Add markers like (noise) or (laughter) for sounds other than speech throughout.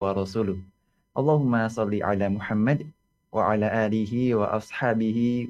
ورسوله. اللهم صل على محمد وعلى آله وأصحابه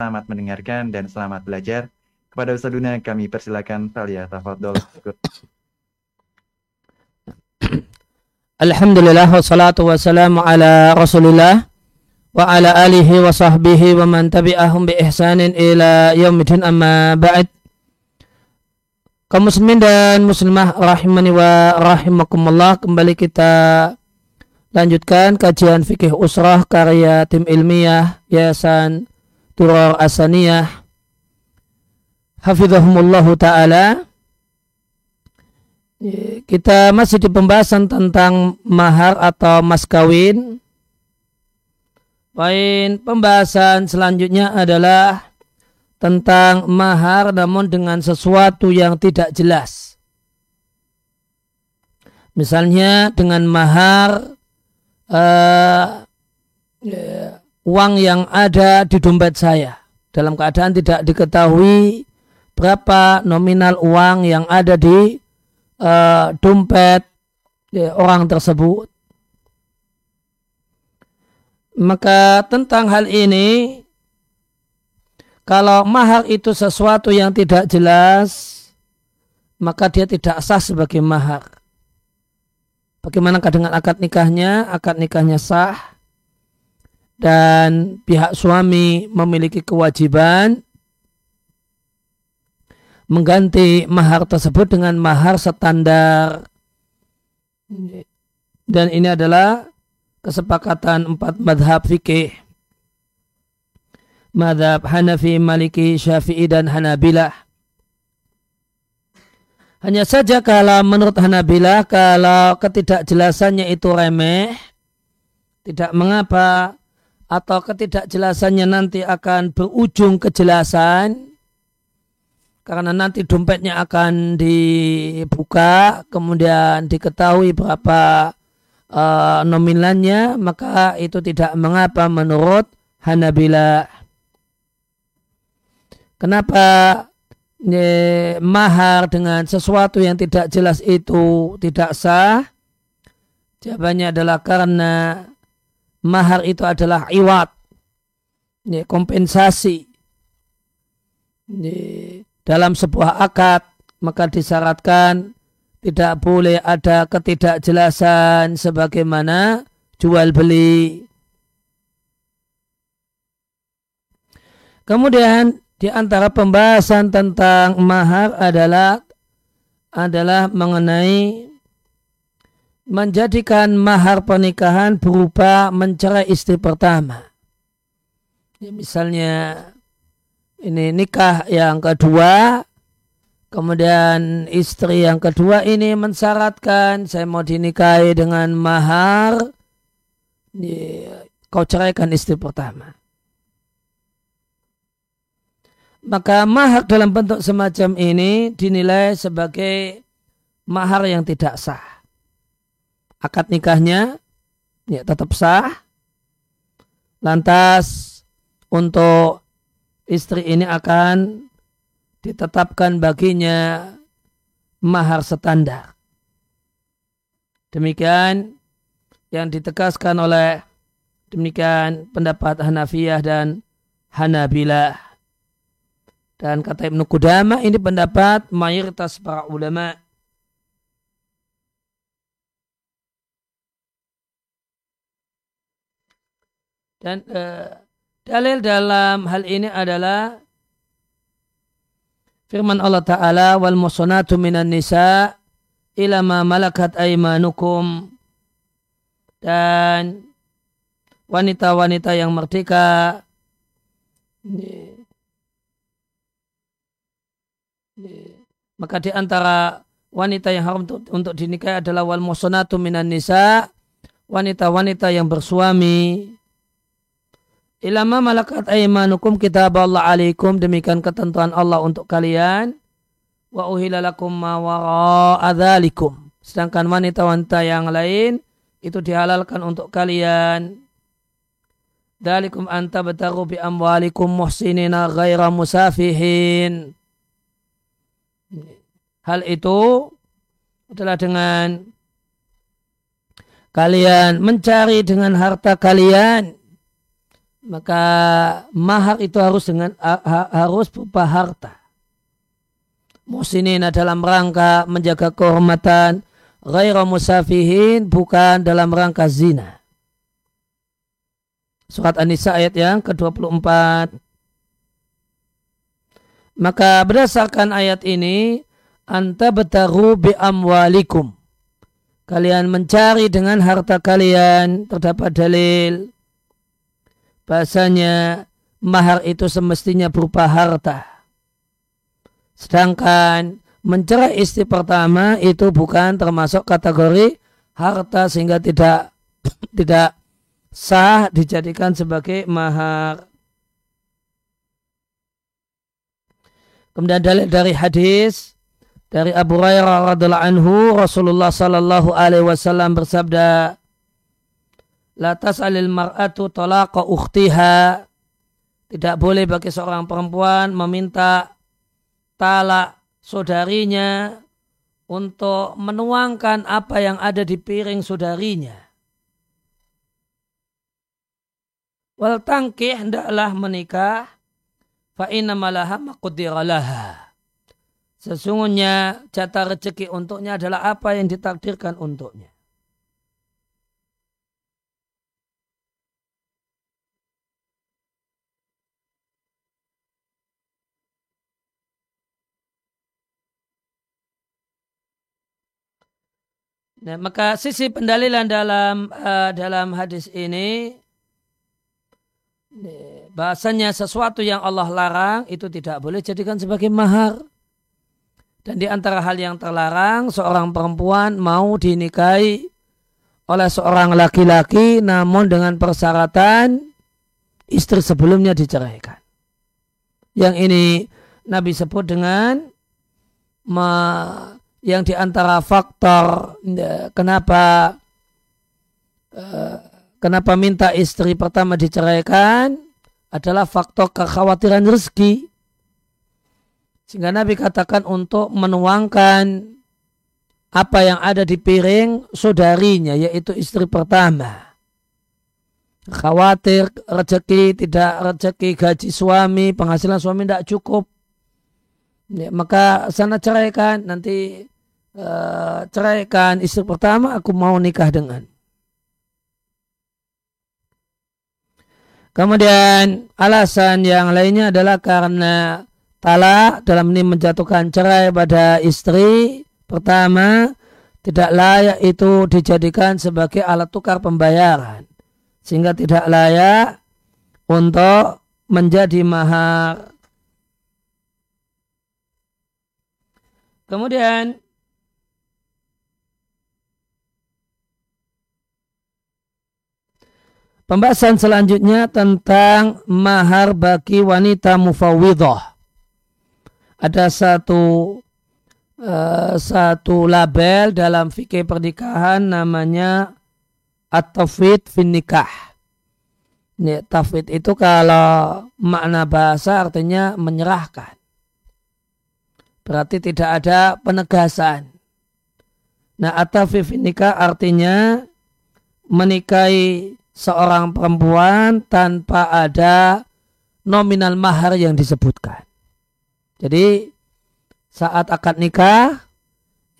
Selamat mendengarkan dan selamat belajar. Kepada Ustaduna kami persilakan Talia Tafadol. Alhamdulillah wassalatu wassalamu ala Rasulillah wa ala alihi wa sahbihi wa man tabi'ahum bi ihsanin ila yaumidin amma ba'd. Kaum muslimin dan muslimah rahimani wa rahimakumullah kembali kita lanjutkan kajian fikih usrah karya tim ilmiah Yayasan Turar Asaniyah Hafizahumullah Ta'ala kita masih di pembahasan tentang mahar atau mas kawin. Poin pembahasan selanjutnya adalah tentang mahar namun dengan sesuatu yang tidak jelas. Misalnya dengan mahar uh, uang yang ada di dompet saya dalam keadaan tidak diketahui berapa nominal uang yang ada di uh, dompet ya, orang tersebut. Maka tentang hal ini, kalau mahar itu sesuatu yang tidak jelas, maka dia tidak sah sebagai mahar. Bagaimana dengan akad nikahnya? Akad nikahnya sah dan pihak suami memiliki kewajiban mengganti mahar tersebut dengan mahar standar dan ini adalah kesepakatan empat madhab fikih madhab Hanafi, Maliki, Syafi'i dan Hanabilah. Hanya saja kalau menurut Hanabilah kalau ketidakjelasannya itu remeh, tidak mengapa atau ketidakjelasannya nanti akan berujung kejelasan karena nanti dompetnya akan dibuka kemudian diketahui berapa uh, nominalnya maka itu tidak mengapa menurut Hanabilah. Kenapa mahar dengan sesuatu yang tidak jelas itu tidak sah? Jawabannya adalah karena mahar itu adalah iwat, kompensasi. Dalam sebuah akad maka disyaratkan tidak boleh ada ketidakjelasan sebagaimana jual beli. Kemudian di antara pembahasan tentang mahar adalah adalah mengenai menjadikan mahar pernikahan berupa mencerai istri pertama. Ya, misalnya ini nikah yang kedua, kemudian istri yang kedua ini mensyaratkan saya mau dinikahi dengan mahar, ya, kau ceraikan istri pertama maka mahar dalam bentuk semacam ini dinilai sebagai mahar yang tidak sah. Akad nikahnya ya tetap sah. Lantas untuk istri ini akan ditetapkan baginya mahar standar. Demikian yang ditegaskan oleh demikian pendapat Hanafiyah dan Hanabilah. Dan kata Ibnu Qudama ini pendapat mayoritas para ulama. Dan uh, dalil dalam hal ini adalah firman Allah Ta'ala wal musonatu minan nisa ila ma malakat aimanukum dan wanita-wanita yang merdeka. Maka di antara wanita yang haram untuk, untuk dinikahi adalah wal musonatu minan nisa wanita-wanita yang bersuami ilama malakat aimanukum kitab Allah alaikum. Demikian ketentuan Allah untuk kalian. Wa uhilalakum ma adzalikum sedangkan wanita-wanita yang lain itu dihalalkan untuk kalian. Dalikum anta betaru bi amwalikum muhsinina ghaira musafihin. Hal itu adalah dengan kalian mencari dengan harta kalian maka mahar itu harus dengan harus berupa harta. Musinina dalam rangka menjaga kehormatan ghairu musafihin bukan dalam rangka zina. Surat An-Nisa ayat yang ke-24. Maka berdasarkan ayat ini, anta betaru bi amwalikum. Kalian mencari dengan harta kalian, terdapat dalil. Bahasanya mahar itu semestinya berupa harta. Sedangkan mencerai istri pertama itu bukan termasuk kategori harta sehingga tidak (clears throat) tidak sah dijadikan sebagai mahar. Kemudian dalil dari hadis dari Abu Hurairah radhiallahu anhu Rasulullah sallallahu alaihi wasallam bersabda La tas'alil mar'atu talaqa ukhtiha tidak boleh bagi seorang perempuan meminta talak saudarinya untuk menuangkan apa yang ada di piring saudarinya. Wal tangkih hendaklah menikah fa inna malaha maqdiralaha. Sesungguhnya jatah rezeki untuknya adalah apa yang ditakdirkan untuknya. Nah, maka sisi pendalilan dalam uh, dalam hadis ini bahasanya sesuatu yang Allah larang itu tidak boleh jadikan sebagai mahar. Dan di antara hal yang terlarang seorang perempuan mau dinikahi oleh seorang laki-laki namun dengan persyaratan istri sebelumnya diceraikan. Yang ini Nabi sebut dengan yang di antara faktor kenapa uh, kenapa minta istri pertama diceraikan adalah faktor kekhawatiran rezeki. Sehingga Nabi katakan untuk menuangkan apa yang ada di piring saudarinya yaitu istri pertama. Khawatir rezeki tidak rezeki gaji suami, penghasilan suami tidak cukup. Ya, maka sana ceraikan nanti uh, ceraikan istri pertama aku mau nikah dengan. Kemudian alasan yang lainnya adalah karena talak dalam ini menjatuhkan cerai pada istri pertama tidak layak itu dijadikan sebagai alat tukar pembayaran sehingga tidak layak untuk menjadi mahar Kemudian pembahasan selanjutnya tentang mahar bagi wanita mufawwidah. Ada satu uh, satu label dalam fikih pernikahan namanya at-tafwid fin nikah. Ini tafwid itu kalau makna bahasa artinya menyerahkan. Berarti tidak ada penegasan. Nah, atafif nikah artinya menikahi seorang perempuan tanpa ada nominal mahar yang disebutkan. Jadi saat akad nikah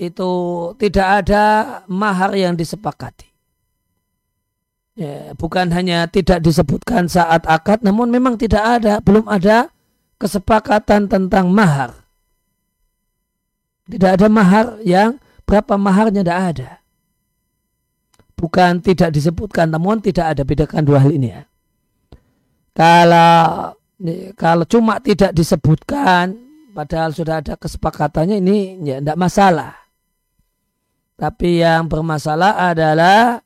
itu tidak ada mahar yang disepakati. Ya, bukan hanya tidak disebutkan saat akad, namun memang tidak ada, belum ada kesepakatan tentang mahar. Tidak ada mahar yang berapa maharnya tidak ada. Bukan tidak disebutkan, namun tidak ada bedakan dua hal ini ya. Kalau kalau cuma tidak disebutkan, padahal sudah ada kesepakatannya ini ya tidak masalah. Tapi yang bermasalah adalah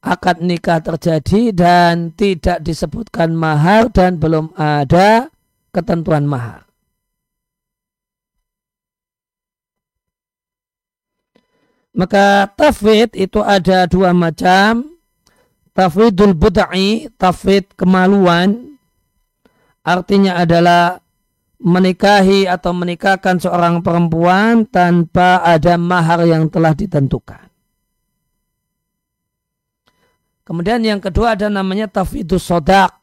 akad nikah terjadi dan tidak disebutkan mahar dan belum ada ketentuan mahar. Maka tafwid itu ada dua macam. Tafwidul bud'i, tafwid kemaluan. Artinya adalah menikahi atau menikahkan seorang perempuan tanpa ada mahar yang telah ditentukan. Kemudian yang kedua ada namanya tafwidus sodak.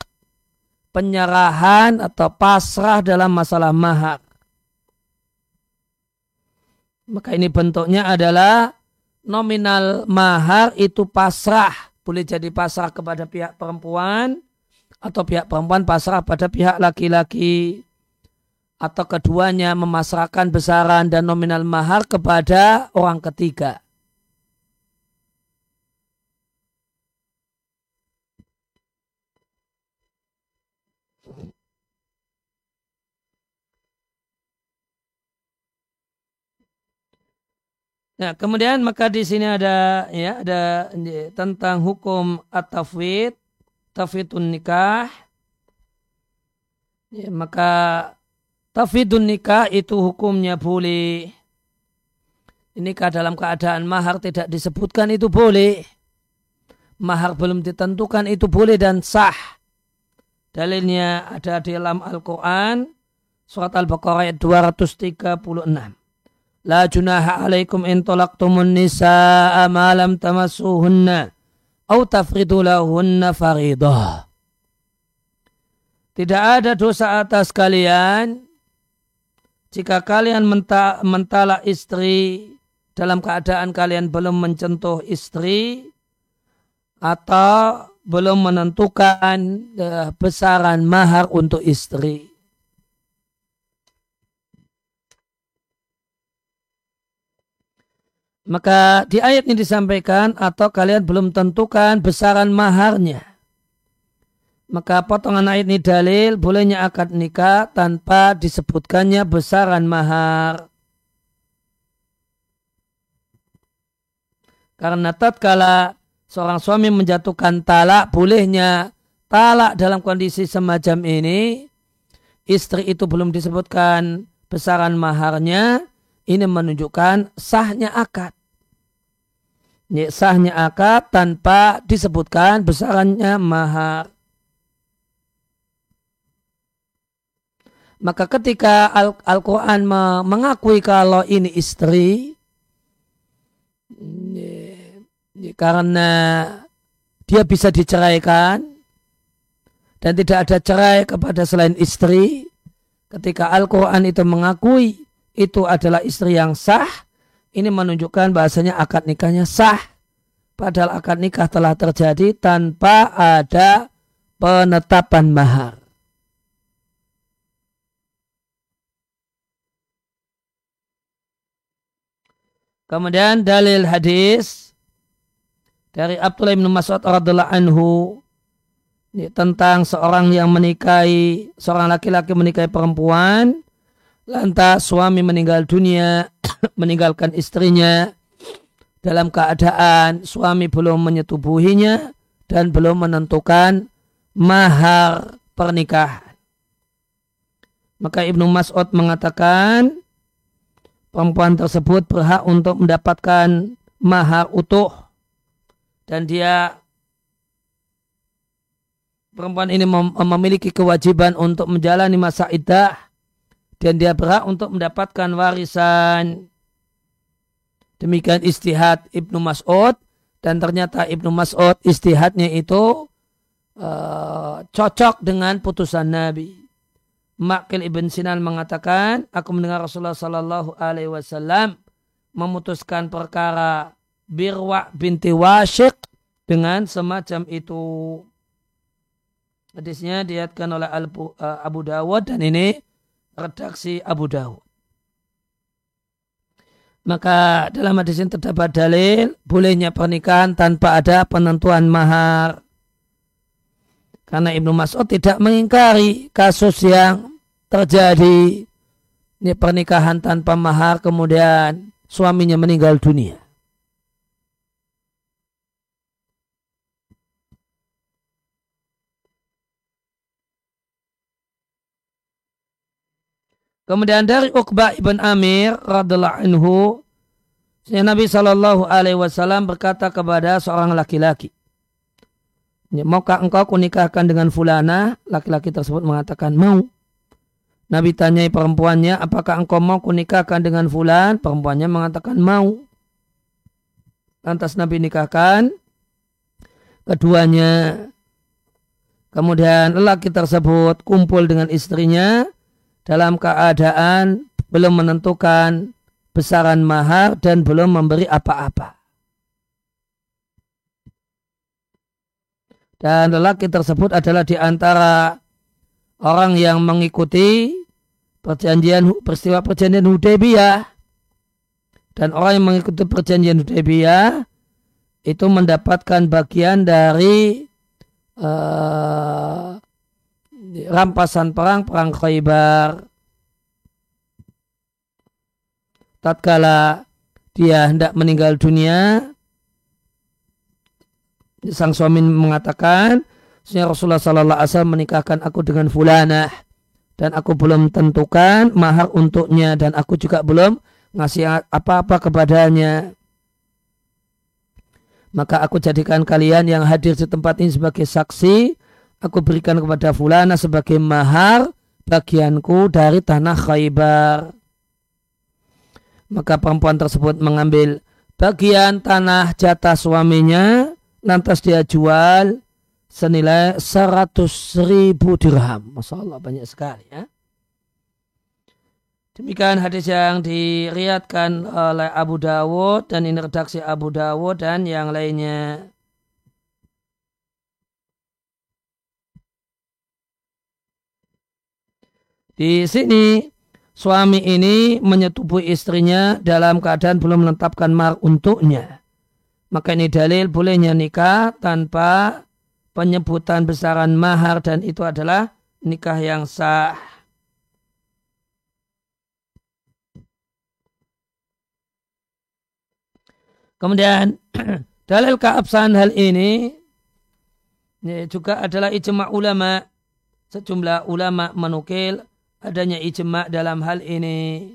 Penyerahan atau pasrah dalam masalah mahar. Maka ini bentuknya adalah nominal mahar itu pasrah. Boleh jadi pasrah kepada pihak perempuan atau pihak perempuan pasrah pada pihak laki-laki atau keduanya memasrahkan besaran dan nominal mahar kepada orang ketiga. Nah, kemudian maka di sini ada ya ada tentang hukum at-tafwid, tafwidun nikah. Ya, maka tafwidun nikah itu hukumnya boleh. Nikah dalam keadaan mahar tidak disebutkan itu boleh. Mahar belum ditentukan itu boleh dan sah. Dalilnya ada di dalam Al-Quran surat Al-Baqarah ayat 236. La junaha alaikum in talaqtumun nisaa ma lam tamassuhunna au tafridu lahunna faridah. Tidak ada dosa atas kalian jika kalian menta mentala istri dalam keadaan kalian belum mencentuh istri atau belum menentukan uh, besaran mahar untuk istri. Maka di ayat ini disampaikan atau kalian belum tentukan besaran maharnya. Maka potongan ayat ini dalil bolehnya akad nikah tanpa disebutkannya besaran mahar. Karena tatkala seorang suami menjatuhkan talak, bolehnya talak dalam kondisi semacam ini, istri itu belum disebutkan besaran maharnya, ini menunjukkan sahnya akad. Sahnya akad tanpa disebutkan besarannya mahar. Maka ketika Al-Quran mengakui kalau ini istri, karena dia bisa diceraikan dan tidak ada cerai kepada selain istri ketika Al-Quran itu mengakui itu adalah istri yang sah ini menunjukkan bahasanya akad nikahnya sah padahal akad nikah telah terjadi tanpa ada penetapan mahar. Kemudian dalil hadis dari Abdullah bin Mas'ud radhiallahu anhu tentang seorang yang menikahi seorang laki-laki menikahi perempuan lantas suami meninggal dunia (laughs) meninggalkan istrinya dalam keadaan suami belum menyetubuhinya dan belum menentukan mahar pernikahan. Maka Ibnu Mas'ud mengatakan perempuan tersebut berhak untuk mendapatkan mahar utuh dan dia perempuan ini mem memiliki kewajiban untuk menjalani masa iddah dan dia berhak untuk mendapatkan warisan. Demikian istihad Ibnu Mas'ud dan ternyata Ibnu Mas'ud istihadnya itu uh, cocok dengan putusan Nabi. Makil ibn Sinan mengatakan, aku mendengar Rasulullah Sallallahu Alaihi Wasallam memutuskan perkara Birwa binti Washiq dengan semacam itu. Hadisnya diatkan oleh eh, Abu Dawud dan ini redaksi Abu Dawud. Maka dalam hadis ini terdapat dalil bolehnya pernikahan tanpa ada penentuan mahar. Karena Ibnu Mas'ud tidak mengingkari kasus yang terjadi ini pernikahan tanpa mahar kemudian suaminya meninggal dunia. Kemudian dari Uqbah ibn Amir radhiallahu anhu, Nabi Shallallahu Alaihi Wasallam berkata kepada seorang laki-laki, maukah engkau kunikahkan dengan fulana? Laki-laki tersebut mengatakan mau. Nabi tanyai perempuannya, apakah engkau mau kunikahkan dengan fulan? Perempuannya mengatakan mau. Lantas Nabi nikahkan keduanya. Kemudian lelaki tersebut kumpul dengan istrinya dalam keadaan belum menentukan besaran mahar dan belum memberi apa-apa. Dan lelaki tersebut adalah di antara orang yang mengikuti perjanjian peristiwa perjanjian Hudaybiyah dan orang yang mengikuti perjanjian Hudaybiyah itu mendapatkan bagian dari uh, rampasan perang perang Khaybar. Tatkala dia hendak meninggal dunia sang suami mengatakan Rasulullah Sallallahu Alaihi Wasallam menikahkan aku dengan fulanah dan aku belum tentukan mahar untuknya dan aku juga belum ngasih apa-apa kepadanya. Maka aku jadikan kalian yang hadir di tempat ini sebagai saksi aku berikan kepada fulana sebagai mahar bagianku dari tanah khaybar. Maka perempuan tersebut mengambil bagian tanah jatah suaminya, lantas dia jual senilai seratus ribu dirham. Masya Allah banyak sekali ya. Demikian hadis yang diriatkan oleh Abu Dawud dan ini redaksi Abu Dawud dan yang lainnya. Di sini suami ini menyetubuhi istrinya dalam keadaan belum menetapkan mahar untuknya. Maka ini dalil bolehnya nikah tanpa penyebutan besaran mahar dan itu adalah nikah yang sah. Kemudian (clears throat) dalil keabsahan hal ini juga adalah ijma ulama. Sejumlah ulama menukil adanya ijma dalam hal ini.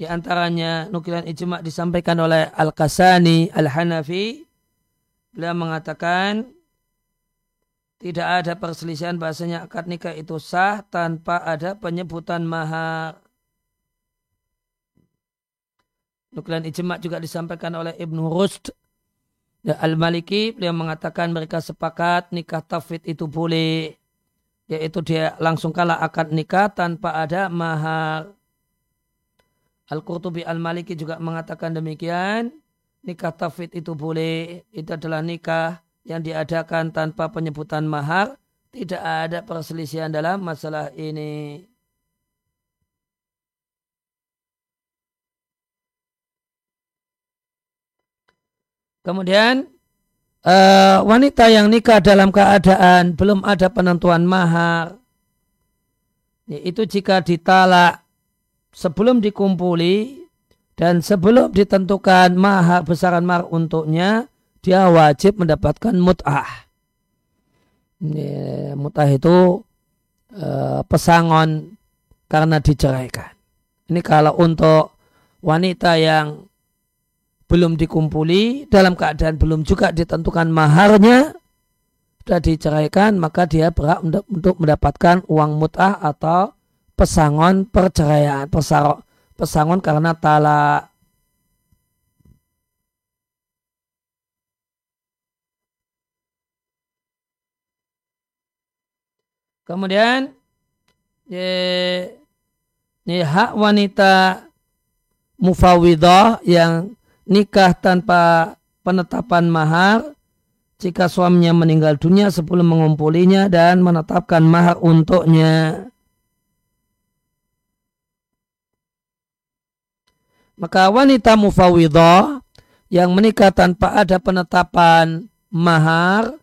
Di antaranya nukilan ijma disampaikan oleh Al-Kasani Al-Hanafi. Beliau mengatakan tidak ada perselisihan bahasanya akad nikah itu sah tanpa ada penyebutan mahar. Nukilan ijma juga disampaikan oleh Ibnu Rusd Al-Maliki. Beliau mengatakan mereka sepakat nikah tafid itu boleh. Yaitu dia langsung kalah akad nikah tanpa ada mahar. Al-Qurtubi Al-Maliki juga mengatakan demikian. Nikah tafid itu boleh. Itu adalah nikah yang diadakan tanpa penyebutan mahar. Tidak ada perselisihan dalam masalah ini. Kemudian uh, wanita yang nikah dalam keadaan belum ada penentuan mahar, yaitu jika ditalak sebelum dikumpuli dan sebelum ditentukan mahar besaran mahar untuknya, dia wajib mendapatkan mut'ah. Mut'ah itu e, pesangon karena diceraikan. Ini kalau untuk wanita yang belum dikumpuli, dalam keadaan belum juga ditentukan maharnya, sudah diceraikan, maka dia berhak untuk mendapatkan uang mut'ah atau pesangon perceraian, pesar, pesangon karena talak. Kemudian ye, ye, hak wanita mufawidah yang nikah tanpa penetapan mahar jika suaminya meninggal dunia sebelum mengumpulinya dan menetapkan mahar untuknya. Maka wanita mufawidah yang menikah tanpa ada penetapan mahar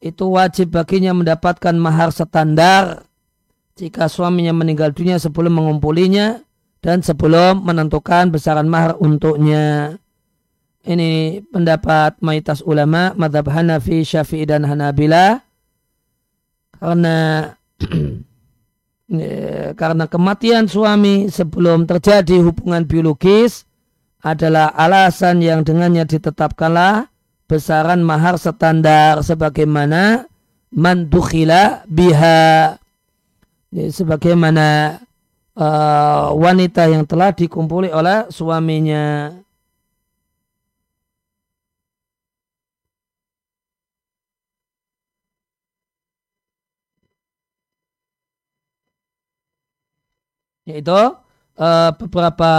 itu wajib baginya mendapatkan mahar standar jika suaminya meninggal dunia sebelum mengumpulinya dan sebelum menentukan besaran mahar untuknya. Ini pendapat mayoritas ulama madhab Hanafi, Syafi'i dan Hanabila. Karena Ya, (clears throat) karena kematian suami sebelum terjadi hubungan biologis adalah alasan yang dengannya ditetapkanlah besaran mahar standar sebagaimana mandukhila biha. Sebagaimana uh, wanita yang telah dikumpuli oleh suaminya yaitu uh, beberapa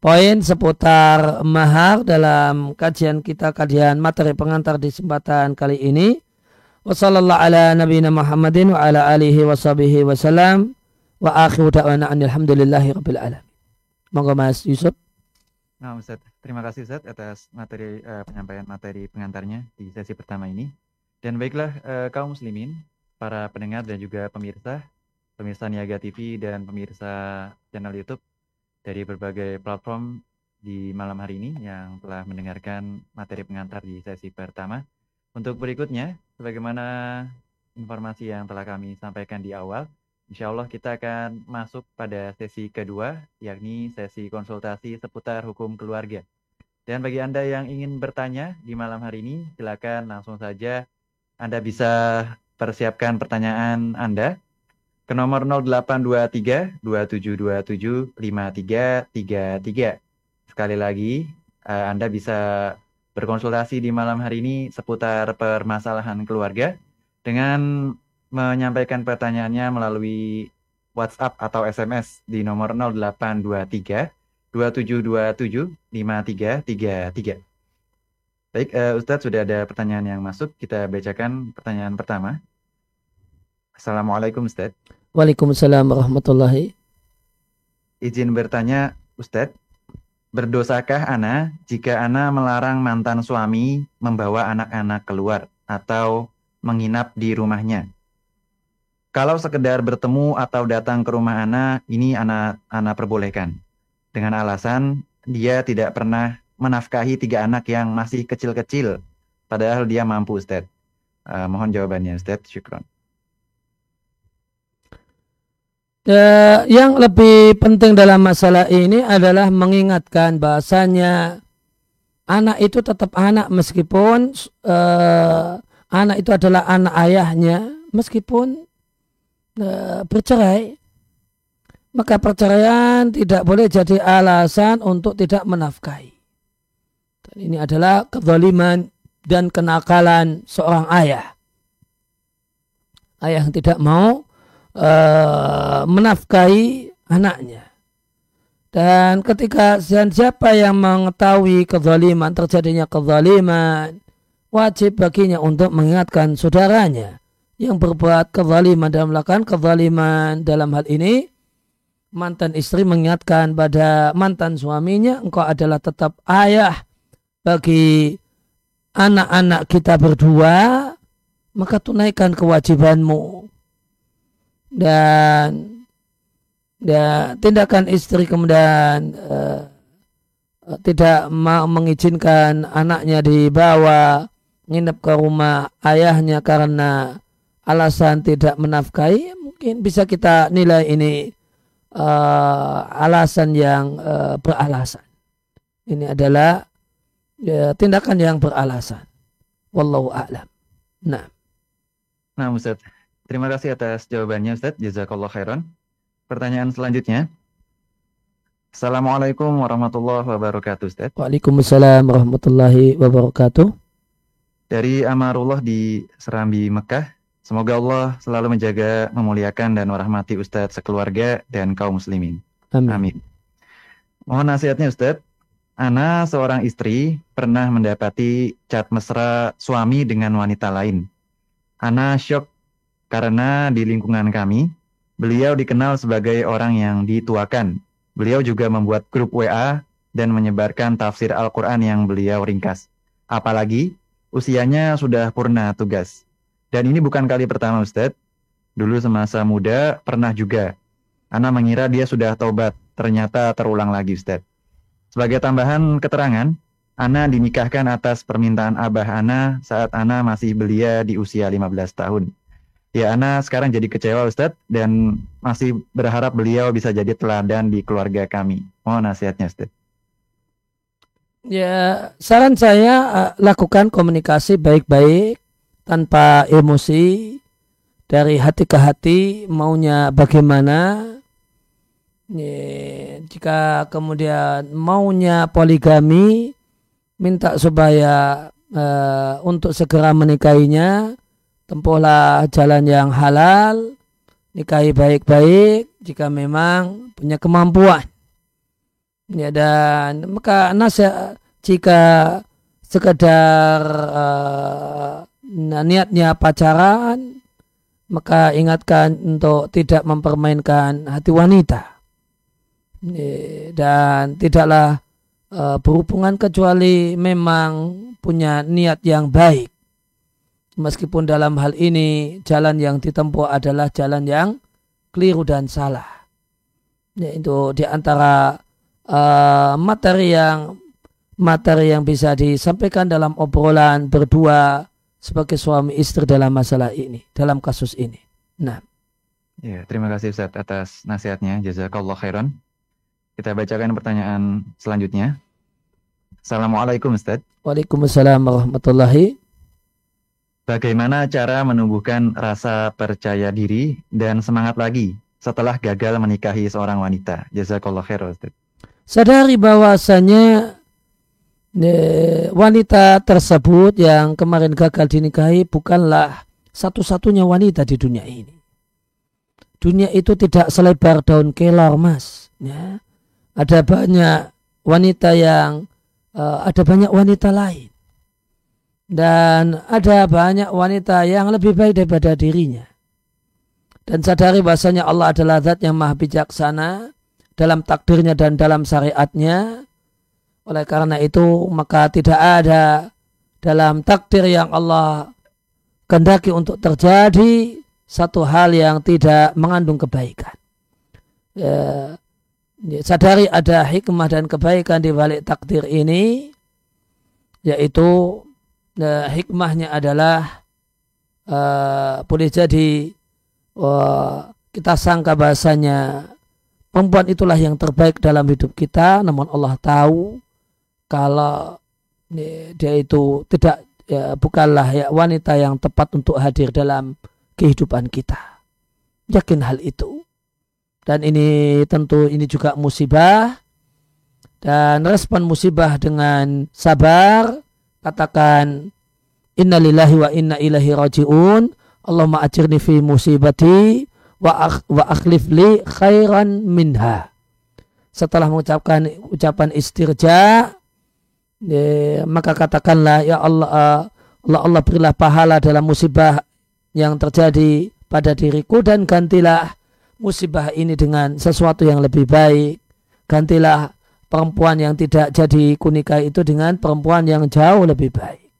poin seputar mahar dalam kajian kita kajian materi pengantar di kesempatan kali ini. Ala nabiyina Muhammadin wa Mas Yusuf. Nah, Ustaz, terima kasih Ustaz atas materi uh, penyampaian materi pengantarnya di sesi pertama ini. Dan baiklah uh, kaum muslimin, para pendengar dan juga pemirsa pemirsa Niaga TV dan pemirsa channel YouTube dari berbagai platform di malam hari ini yang telah mendengarkan materi pengantar di sesi pertama. Untuk berikutnya, sebagaimana informasi yang telah kami sampaikan di awal, insya Allah kita akan masuk pada sesi kedua, yakni sesi konsultasi seputar hukum keluarga. Dan bagi Anda yang ingin bertanya di malam hari ini, silakan langsung saja Anda bisa persiapkan pertanyaan Anda ke nomor 0823 2727 5333. Sekali lagi, uh, Anda bisa berkonsultasi di malam hari ini seputar permasalahan keluarga dengan menyampaikan pertanyaannya melalui WhatsApp atau SMS di nomor 0823 2727 5333. Baik, uh, Ustadz sudah ada pertanyaan yang masuk. Kita bacakan pertanyaan pertama. Assalamualaikum Ustaz. Waalaikumsalam warahmatullahi izin bertanya, Ustadz, berdosakah Ana jika Ana melarang mantan suami membawa anak-anak keluar atau menginap di rumahnya? Kalau sekedar bertemu atau datang ke rumah Ana, ini Ana, Ana perbolehkan. Dengan alasan dia tidak pernah menafkahi tiga anak yang masih kecil-kecil, padahal dia mampu, Ustadz. Uh, mohon jawabannya, Ustadz. Syukron. Uh, yang lebih penting dalam masalah ini adalah mengingatkan bahasanya anak itu tetap anak meskipun uh, anak itu adalah anak ayahnya meskipun uh, bercerai. Maka perceraian tidak boleh jadi alasan untuk tidak menafkahi. Dan ini adalah kezaliman dan kenakalan seorang ayah. Ayah yang tidak mau uh, menafkahi anaknya. Dan ketika siapa yang mengetahui kezaliman, terjadinya kezaliman, wajib baginya untuk mengingatkan saudaranya yang berbuat kezaliman dan melakukan kezaliman dalam hal ini mantan istri mengingatkan pada mantan suaminya engkau adalah tetap ayah bagi anak-anak kita berdua maka tunaikan kewajibanmu dan ya, tindakan istri kemudian uh, tidak mau mengizinkan anaknya dibawa nginep ke rumah ayahnya karena alasan tidak menafkahi. Mungkin bisa kita nilai ini uh, alasan yang uh, beralasan. Ini adalah ya, tindakan yang beralasan. Wallahu a'lam. Nah. Nah Ustaz Terima kasih atas jawabannya Ustaz. Jazakallah khairan. Pertanyaan selanjutnya. Assalamualaikum warahmatullahi wabarakatuh Ustaz. Waalaikumsalam warahmatullahi wabarakatuh. Dari Amarullah di Serambi Mekah. Semoga Allah selalu menjaga, memuliakan dan merahmati Ustadz sekeluarga dan kaum muslimin. Amin. Amin. Mohon nasihatnya Ustadz. Ana seorang istri pernah mendapati cat mesra suami dengan wanita lain. Ana syok karena di lingkungan kami, beliau dikenal sebagai orang yang dituakan. Beliau juga membuat grup WA dan menyebarkan tafsir Al-Quran yang beliau ringkas. Apalagi usianya sudah purna tugas. Dan ini bukan kali pertama Ustadz. Dulu semasa muda pernah juga. Ana mengira dia sudah taubat, ternyata terulang lagi Ustadz. Sebagai tambahan keterangan, Ana dinikahkan atas permintaan Abah Ana saat Ana masih belia di usia 15 tahun. Ya, Ana sekarang jadi kecewa Ustadz dan masih berharap beliau bisa jadi teladan di keluarga kami. Mohon nasihatnya Ustadz. Ya, saran saya uh, lakukan komunikasi baik-baik tanpa emosi dari hati ke hati maunya bagaimana. Ya, jika kemudian maunya poligami, minta supaya uh, untuk segera menikahinya tempuhlah jalan yang halal, nikahi baik-baik jika memang punya kemampuan. Ya dan maka nasihat jika sekedar uh, niatnya pacaran maka ingatkan untuk tidak mempermainkan hati wanita dan tidaklah uh, berhubungan kecuali memang punya niat yang baik meskipun dalam hal ini jalan yang ditempuh adalah jalan yang keliru dan salah. Yaitu di antara uh, materi yang materi yang bisa disampaikan dalam obrolan berdua sebagai suami istri dalam masalah ini, dalam kasus ini. Nah. Ya, terima kasih Ustaz atas nasihatnya. Jazakallah khairan. Kita bacakan pertanyaan selanjutnya. Assalamualaikum Ustaz. Waalaikumsalam warahmatullahi Bagaimana cara menumbuhkan rasa percaya diri dan semangat lagi setelah gagal menikahi seorang wanita? Jazakallah khair, Ustaz. Sadari bahwasanya wanita tersebut yang kemarin gagal dinikahi bukanlah satu-satunya wanita di dunia ini. Dunia itu tidak selebar daun kelor, Mas. Ya. Ada banyak wanita yang uh, ada banyak wanita lain dan ada banyak wanita yang lebih baik daripada dirinya. Dan sadari bahasanya Allah adalah zat yang maha bijaksana dalam takdirnya dan dalam syariatnya. Oleh karena itu maka tidak ada dalam takdir yang Allah kehendaki untuk terjadi satu hal yang tidak mengandung kebaikan. Ya, ya, sadari ada hikmah dan kebaikan di balik takdir ini, yaitu ya, hikmahnya adalah uh, boleh jadi uh, kita sangka bahasanya perempuan itulah yang terbaik dalam hidup kita, namun Allah tahu kalau dia itu tidak ya, bukanlah ya wanita yang tepat untuk hadir dalam kehidupan kita. Yakin hal itu. Dan ini tentu ini juga musibah. Dan respon musibah dengan sabar. Katakan Inna lillahi wa inna ilahi raji'un. Allahumma ajirni fi musibati wa, akh, wa akhlif li khairan minha. Setelah mengucapkan ucapan istirja, ya, maka katakanlah ya Allah uh, Allah Allah berilah pahala dalam musibah yang terjadi pada diriku dan gantilah musibah ini dengan sesuatu yang lebih baik gantilah perempuan yang tidak jadi kunikah itu dengan perempuan yang jauh lebih baik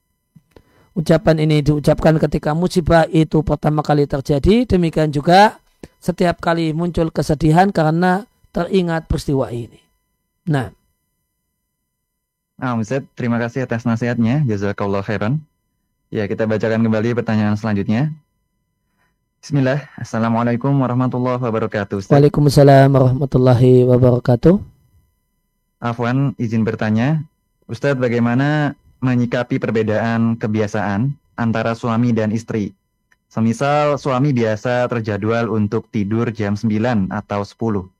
ucapan ini diucapkan ketika musibah itu pertama kali terjadi demikian juga setiap kali muncul kesedihan karena teringat peristiwa ini nah Nah, Ustaz, terima kasih atas nasihatnya. Jazakallah khairan. Ya, kita bacakan kembali pertanyaan selanjutnya. Bismillah. Assalamualaikum warahmatullahi wabarakatuh. Ustaz. Waalaikumsalam warahmatullahi wabarakatuh. Afwan, izin bertanya. Ustadz, bagaimana menyikapi perbedaan kebiasaan antara suami dan istri? Semisal suami biasa terjadwal untuk tidur jam 9 atau 10.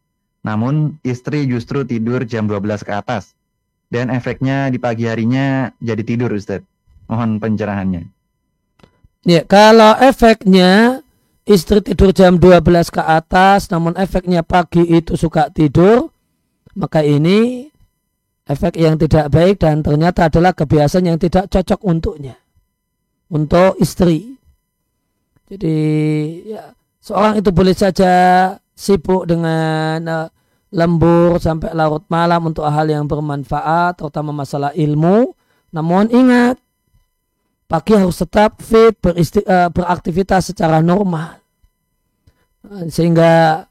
Namun istri justru tidur jam 12 ke atas dan efeknya di pagi harinya jadi tidur Ustaz. Mohon pencerahannya. Ya, kalau efeknya istri tidur jam 12 ke atas namun efeknya pagi itu suka tidur, maka ini efek yang tidak baik dan ternyata adalah kebiasaan yang tidak cocok untuknya. Untuk istri. Jadi ya, seorang itu boleh saja sibuk dengan uh, lembur sampai larut malam untuk hal yang bermanfaat, terutama masalah ilmu. Namun ingat, pagi harus tetap fit, beristi, uh, beraktivitas secara normal. Sehingga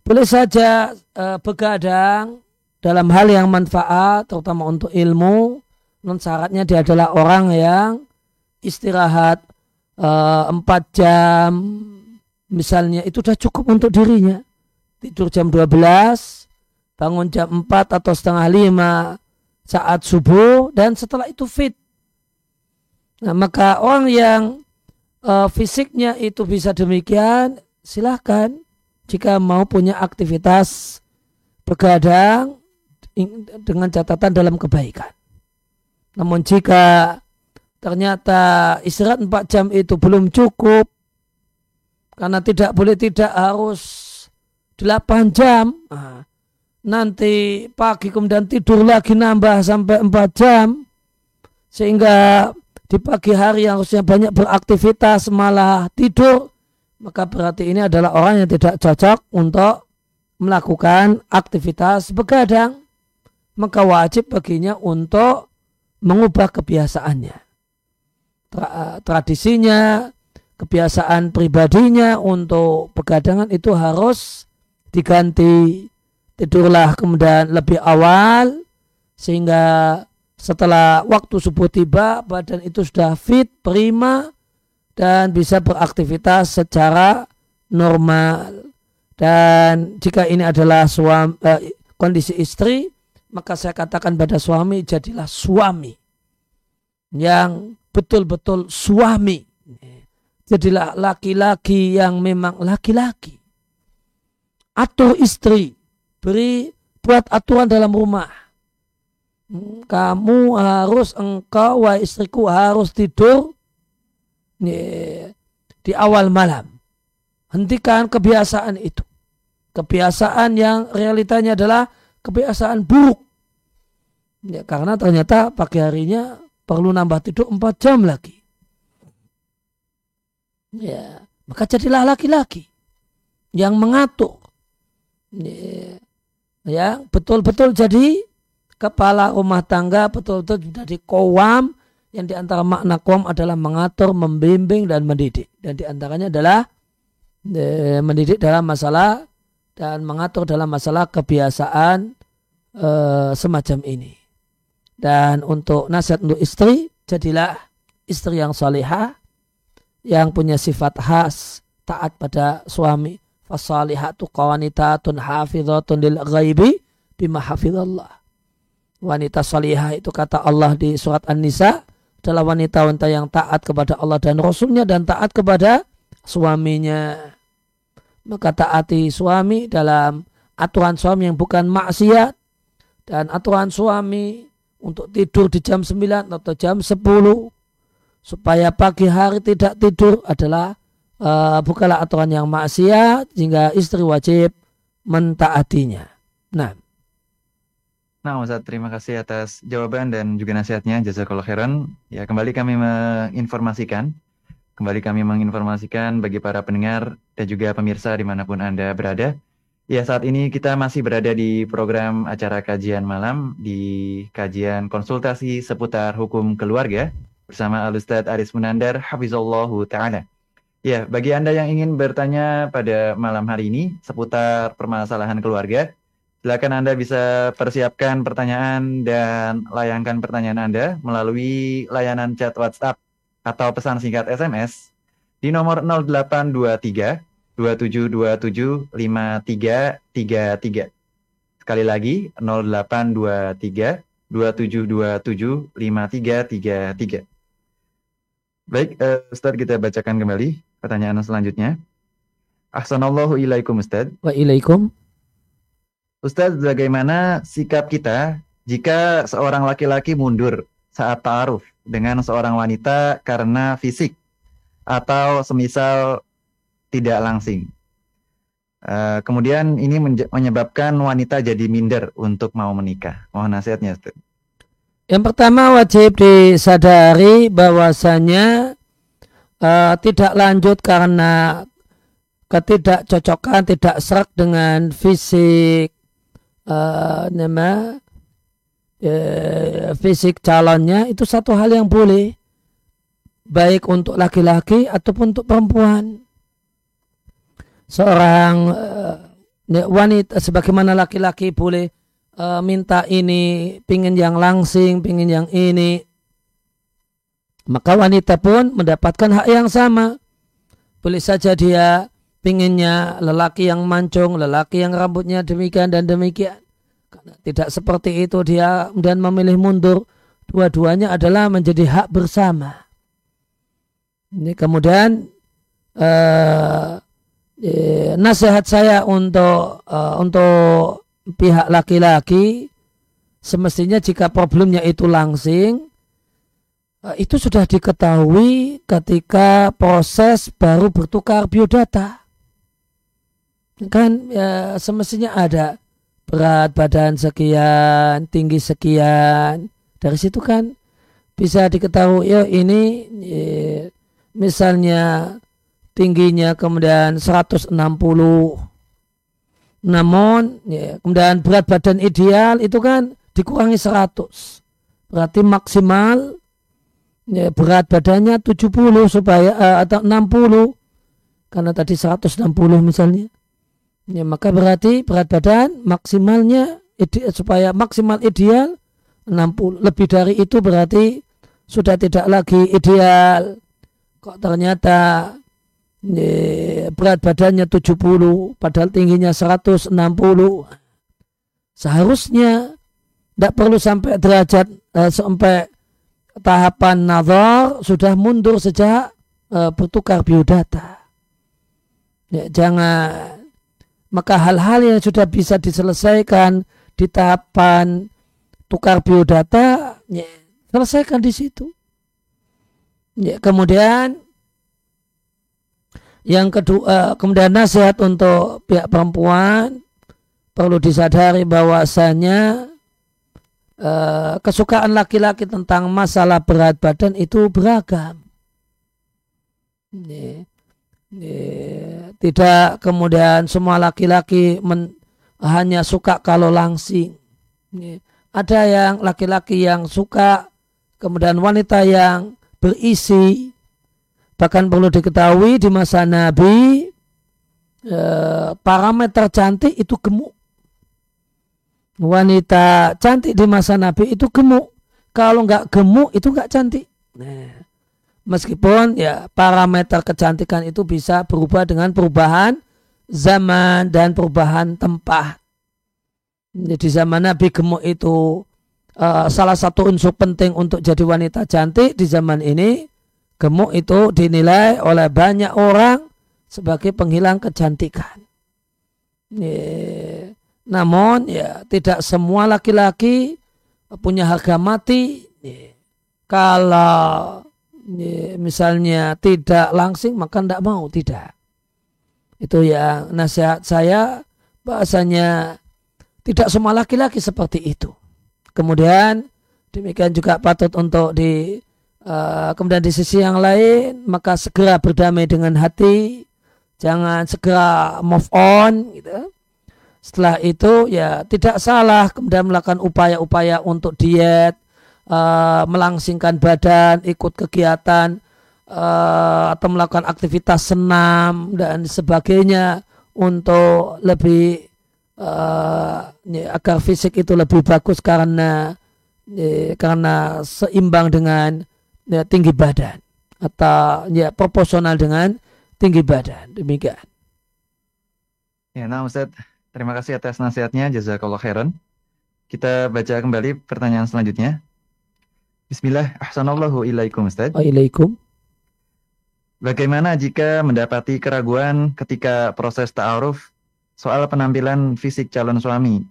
boleh saja uh, begadang dalam hal yang manfaat, terutama untuk ilmu. Non syaratnya dia adalah orang yang istirahat uh, 4 jam, misalnya itu sudah cukup untuk dirinya. Tidur jam 12, bangun jam 4 atau setengah 5 saat subuh dan setelah itu fit. Nah, maka orang yang uh, fisiknya itu bisa demikian, silahkan jika mau punya aktivitas begadang dengan catatan dalam kebaikan. Namun jika ternyata istirahat 4 jam itu belum cukup karena tidak boleh tidak harus 8 jam. Nah, nanti pagi kemudian tidur lagi nambah sampai 4 jam sehingga di pagi hari yang harusnya banyak beraktivitas malah tidur maka berarti ini adalah orang yang tidak cocok untuk melakukan aktivitas begadang maka wajib baginya untuk mengubah kebiasaannya tradisinya kebiasaan pribadinya untuk begadangan itu harus diganti tidurlah kemudian lebih awal sehingga setelah waktu subuh tiba badan itu sudah fit, prima dan bisa beraktivitas secara normal. Dan jika ini adalah suami, eh, kondisi istri, maka saya katakan pada suami jadilah suami yang betul-betul suami. Jadilah laki-laki yang memang laki-laki. Atur istri beri buat aturan dalam rumah. Hmm, kamu harus engkau wa istriku harus tidur di awal malam. Hentikan kebiasaan itu. Kebiasaan yang realitanya adalah kebiasaan buruk. Ya, karena ternyata pagi harinya perlu nambah tidur 4 jam lagi. Ya, maka jadilah laki-laki yang mengatur. Ya, ya betul-betul jadi kepala rumah tangga betul-betul jadi kowam yang di antara makna kowam adalah mengatur, membimbing dan mendidik. Dan di antaranya adalah e, mendidik dalam masalah dan mengatur dalam masalah kebiasaan e, semacam ini dan untuk nasihat untuk istri jadilah istri yang salihah yang punya sifat khas taat pada suami. Fasalihatu qawanitatun hafizatun lil ghaibi bima hafizallah. Wanita salihah itu kata Allah di surat An-Nisa adalah wanita-wanita yang taat kepada Allah dan Rasulnya dan taat kepada suaminya. Maka taati suami dalam aturan suami yang bukan maksiat dan aturan suami untuk tidur di jam 9 atau jam 10 supaya pagi hari tidak tidur adalah uh, bukanlah aturan yang maksiat sehingga istri wajib mentaatinya. Nah. Nah, Ustaz, terima kasih atas jawaban dan juga nasihatnya. Jazakallah khairan. Ya, kembali kami menginformasikan, kembali kami menginformasikan bagi para pendengar dan juga pemirsa di mana pun Anda berada. Ya, saat ini kita masih berada di program acara kajian malam di kajian konsultasi seputar hukum keluarga bersama Al-Ustaz Aris Munandar Hafizallahu Ta'ala. Ya, bagi Anda yang ingin bertanya pada malam hari ini seputar permasalahan keluarga, silakan Anda bisa persiapkan pertanyaan dan layangkan pertanyaan Anda melalui layanan chat WhatsApp atau pesan singkat SMS di nomor 0823 2727 5333. Sekali lagi 0823 2727 5333. Baik, uh, Ustaz kita bacakan kembali pertanyaan selanjutnya. Ahsanallahu ilaikum Ustaz. Wa ilaikum. Ustaz, bagaimana sikap kita jika seorang laki-laki mundur saat ta'aruf dengan seorang wanita karena fisik atau semisal tidak langsing? Uh, kemudian ini menyebabkan wanita jadi minder untuk mau menikah. Mohon nasihatnya Ustaz. Yang pertama wajib disadari bahwasanya uh, tidak lanjut karena ketidakcocokan, tidak serak dengan fisik uh, nama uh, fisik calonnya itu satu hal yang boleh baik untuk laki-laki ataupun untuk perempuan. Seorang uh, wanita sebagaimana laki-laki boleh uh, minta ini, pingin yang langsing, pingin yang ini. Maka wanita pun mendapatkan hak yang sama. Boleh saja dia pinginnya lelaki yang mancung, lelaki yang rambutnya demikian dan demikian. Karena tidak seperti itu dia dan memilih mundur. Dua-duanya adalah menjadi hak bersama. Ini kemudian uh, eh, nasihat saya untuk uh, untuk pihak laki-laki semestinya jika problemnya itu langsing eh, itu sudah diketahui ketika proses baru bertukar biodata. Kan ya, semestinya ada berat badan sekian tinggi sekian. Dari situ kan bisa diketahui ya ini ya, misalnya tingginya kemudian 160 namun ya, kemudian berat badan ideal itu kan dikurangi 100. Berarti maksimal ya, berat badannya 70 supaya uh, atau 60 karena tadi 160 misalnya. Ya, maka berarti berat badan maksimalnya ide, supaya maksimal ideal 60. Lebih dari itu berarti sudah tidak lagi ideal. Kok ternyata berat badannya 70 padahal tingginya 160 seharusnya tidak perlu sampai derajat eh, sampai tahapan nazar sudah mundur sejak eh, bertukar biodata. Ya, jangan maka hal-hal yang sudah bisa diselesaikan di tahapan tukar biodata ya, selesaikan di situ. Ya, kemudian yang kedua, kemudian nasihat untuk pihak perempuan perlu disadari bahwasanya uh, kesukaan laki-laki tentang masalah berat badan itu beragam. Tidak kemudian semua laki-laki hanya suka kalau langsing. Ada yang laki-laki yang suka, kemudian wanita yang berisi. Bahkan perlu diketahui di masa Nabi, eh, parameter cantik itu gemuk. Wanita cantik di masa Nabi itu gemuk. Kalau nggak gemuk itu nggak cantik. Nah, meskipun ya parameter kecantikan itu bisa berubah dengan perubahan zaman dan perubahan tempat. Jadi zaman Nabi gemuk itu uh, salah satu unsur penting untuk jadi wanita cantik di zaman ini. Gemuk itu dinilai oleh banyak orang sebagai penghilang kecantikan. Yeah. Namun ya tidak semua laki-laki punya harga mati. Kalau misalnya tidak langsing maka tidak mau tidak. Itu ya nasihat saya bahasanya tidak semua laki-laki seperti itu. Kemudian demikian juga patut untuk di uh, kemudian di sisi yang lain maka segera berdamai dengan hati, jangan segera move on gitu. Setelah itu ya tidak salah kemudian melakukan upaya-upaya untuk diet, uh, melangsingkan badan, ikut kegiatan uh, atau melakukan aktivitas senam dan sebagainya untuk lebih uh, agar fisik itu lebih bagus karena ya, karena seimbang dengan ya, tinggi badan atau ya proporsional dengan tinggi badan demikian. Ya, nah Ustaz, Terima kasih atas nasihatnya, jazakallah khairan. Kita baca kembali pertanyaan selanjutnya. Bismillah, ahsanallahu ilaikum Ustaz. Waalaikum. Bagaimana jika mendapati keraguan ketika proses ta'aruf soal penampilan fisik calon suami?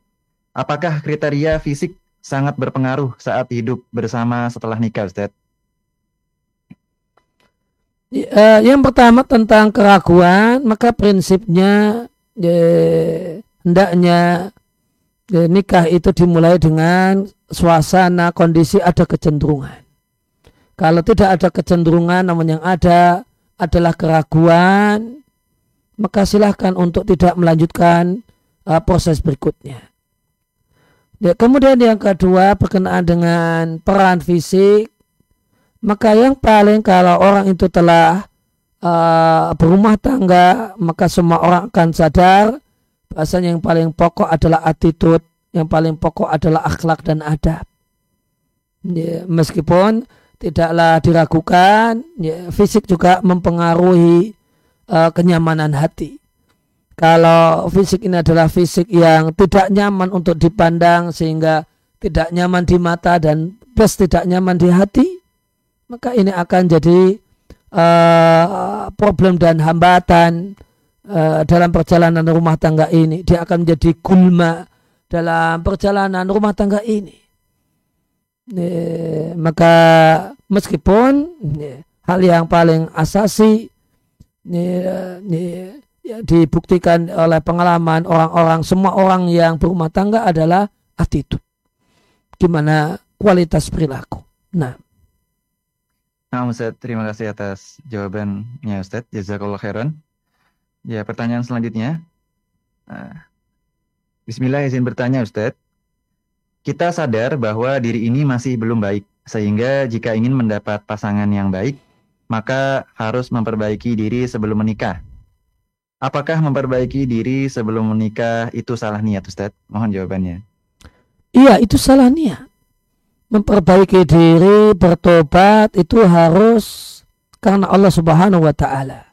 Apakah kriteria fisik sangat berpengaruh saat hidup bersama setelah nikah, Ustaz? Ya, yang pertama tentang keraguan, maka prinsipnya ya, hendaknya ya, nikah itu dimulai dengan suasana kondisi ada kecenderungan. Kalau tidak ada kecenderungan namun yang ada adalah keraguan, maka silahkan untuk tidak melanjutkan uh, proses berikutnya. Ya, kemudian yang kedua berkenaan dengan peran fisik, maka yang paling kalau orang itu telah uh, berumah tangga, maka semua orang akan sadar Bahasanya yang paling pokok adalah attitude, yang paling pokok adalah akhlak dan adab. Ya, meskipun tidaklah diragukan, ya, fisik juga mempengaruhi uh, kenyamanan hati. Kalau fisik ini adalah fisik yang tidak nyaman untuk dipandang sehingga tidak nyaman di mata dan plus tidak nyaman di hati, maka ini akan jadi uh, problem dan hambatan uh, dalam perjalanan rumah tangga ini. Dia akan menjadi gulma dalam perjalanan rumah tangga ini. Eh, maka meskipun nih, hal yang paling asasi nih, nih, ya, dibuktikan oleh pengalaman orang-orang semua orang yang berumah tangga adalah attitude. Gimana kualitas perilaku. Nah. Nah, Ustaz, terima kasih atas jawabannya Ustaz. Jazakallah khairan. Ya, pertanyaan selanjutnya. Nah, Bismillah izin bertanya Ustadz. Kita sadar bahwa diri ini masih belum baik, sehingga jika ingin mendapat pasangan yang baik, maka harus memperbaiki diri sebelum menikah. Apakah memperbaiki diri sebelum menikah itu salah niat Ustadz? Mohon jawabannya. Iya, itu salah niat. Memperbaiki diri, bertobat itu harus karena Allah Subhanahu wa taala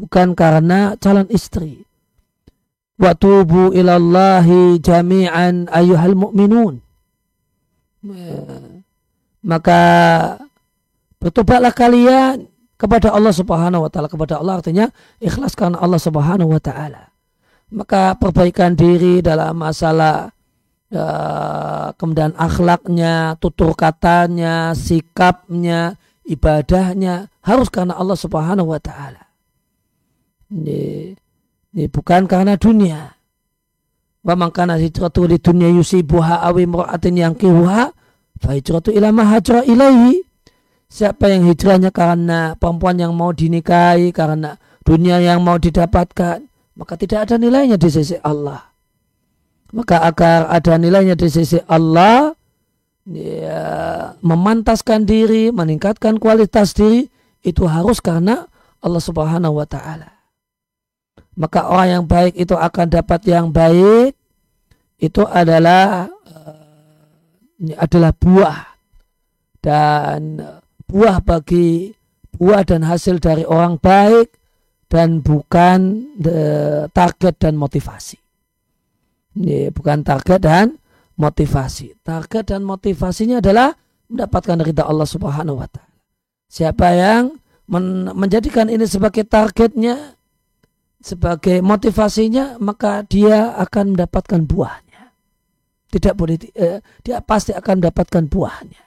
bukan karena calon istri. Wa tubu ilallahi jami'an ayuhal mu'minun. Maka bertobatlah kalian kepada Allah Subhanahu wa taala kepada Allah artinya ikhlas karena Allah Subhanahu wa taala. Maka perbaikan diri dalam masalah uh, kemudian akhlaknya, tutur katanya, sikapnya, ibadahnya harus karena Allah Subhanahu wa taala. Ini, ini bukan karena dunia. Wa mangkana hijratu di dunia yusibuha awi mura'atin yang kihuha fa hijratu ila ma hajra ilaihi. Siapa yang hijrahnya karena perempuan yang mau dinikahi, karena dunia yang mau didapatkan, maka tidak ada nilainya di sisi Allah. Maka agar ada nilainya di sisi Allah ya, memantaskan diri, meningkatkan kualitas diri itu harus karena Allah Subhanahu wa taala. Maka orang yang baik itu akan dapat yang baik itu adalah uh, adalah buah dan buah bagi buah dan hasil dari orang baik dan bukan target dan motivasi. Ini bukan target dan motivasi. Target dan motivasinya adalah mendapatkan ridha Allah Subhanahu wa taala. Siapa yang men menjadikan ini sebagai targetnya, sebagai motivasinya, maka dia akan mendapatkan buahnya. Tidak boleh eh, dia pasti akan mendapatkan buahnya.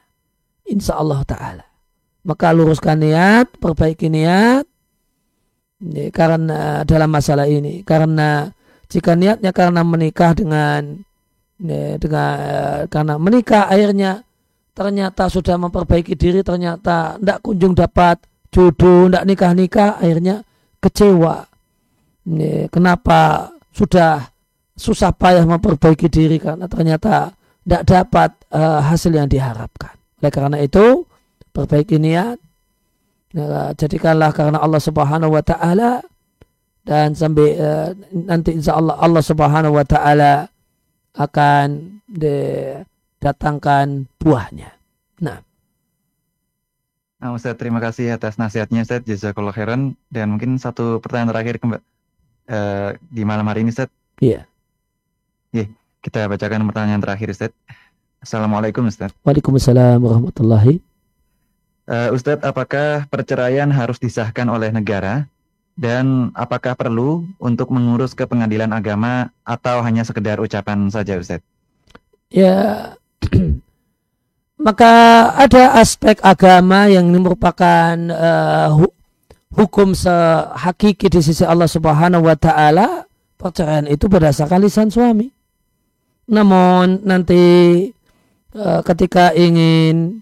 Insya Allah taala. Maka luruskan niat, perbaiki niat, ini, karena dalam masalah ini karena jika niatnya karena menikah dengan ini, dengan karena menikah akhirnya ternyata sudah memperbaiki diri ternyata tidak kunjung dapat jodoh tidak nikah nikah akhirnya kecewa. Ini, kenapa sudah susah payah memperbaiki diri? Karena ternyata tidak dapat uh, hasil yang diharapkan. Oleh karena itu perbaiki niat. Nah, jadikanlah karena Allah Subhanahu wa taala dan sampai uh, nanti insya Allah Allah Subhanahu wa taala akan datangkan buahnya. Nah. Nah, Ustaz, terima kasih atas nasihatnya, Ustaz. Jazakallah khairan. Dan mungkin satu pertanyaan terakhir uh, di malam hari ini, Ustaz. Iya. Yeah. kita bacakan pertanyaan terakhir, Ustaz. Assalamualaikum, Ustaz. Waalaikumsalam warahmatullahi Uh, Ustadz, apakah perceraian harus disahkan oleh negara? Dan apakah perlu untuk mengurus ke pengadilan agama atau hanya sekedar ucapan saja Ustadz? Ya, (clears throat) maka ada aspek agama yang merupakan uh, hukum sehakiki di sisi Allah Subhanahu wa taala perceraian itu berdasarkan lisan suami. Namun nanti uh, ketika ingin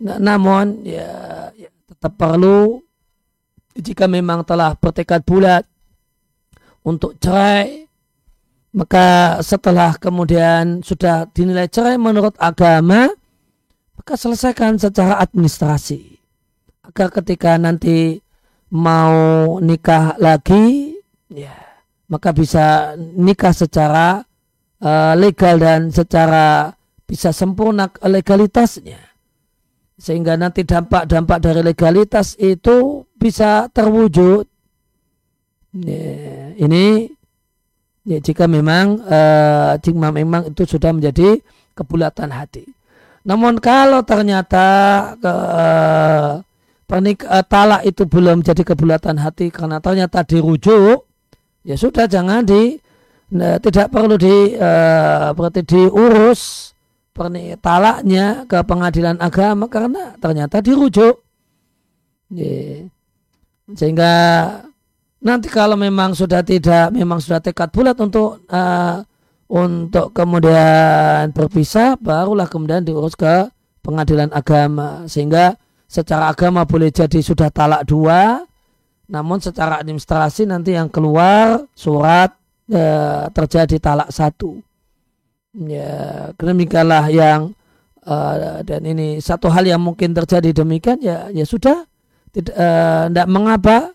namun ya, ya tetap perlu jika memang telah bertekad bulat untuk cerai maka setelah kemudian sudah dinilai cerai menurut agama maka selesaikan secara administrasi. Agar ketika nanti mau nikah lagi ya maka bisa nikah secara uh, legal dan secara bisa sempurna legalitasnya sehingga nanti dampak-dampak dari legalitas itu bisa terwujud. Ini ya, jika memang uh, memang itu sudah menjadi kebulatan hati. Namun kalau ternyata uh, pernik uh, talak itu belum jadi kebulatan hati karena ternyata dirujuk, ya sudah jangan di uh, tidak perlu di uh, berarti diurus talaknya ke pengadilan agama karena ternyata dirujuk. Sehingga nanti kalau memang sudah tidak, memang sudah tekad bulat untuk uh, untuk kemudian berpisah, barulah kemudian diurus ke pengadilan agama. Sehingga secara agama boleh jadi sudah talak dua, namun secara administrasi nanti yang keluar surat uh, terjadi talak satu ya demikianlah yang uh, dan ini satu hal yang mungkin terjadi demikian ya ya sudah. Tidak uh, mengapa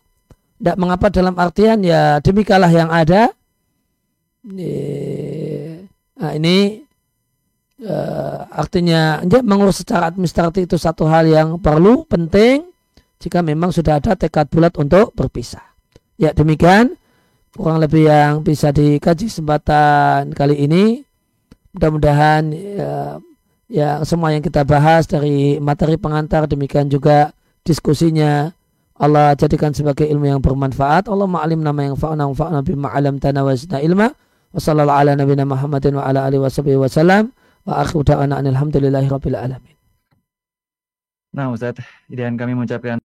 tidak mengapa dalam artian ya demikianlah yang ada. Nah ini uh, artinya ya, mengurus secara administratif itu satu hal yang perlu penting jika memang sudah ada tekad bulat untuk berpisah. Ya demikian. Kurang lebih yang bisa dikaji kesempatan kali ini mudah-mudahan ya, ya semua yang kita bahas dari materi pengantar demikian juga diskusinya Allah jadikan sebagai ilmu yang bermanfaat. Allah ma'alim nama yang fa'na fa'na bima alam tana wa zidna ilma. Wa sallallahu ala nabina Muhammadin wa ala alihi wa sahbihi wa salam. Wa akhiru da'ana rabbil alamin. Nah Ustaz, dan kami mengucapkan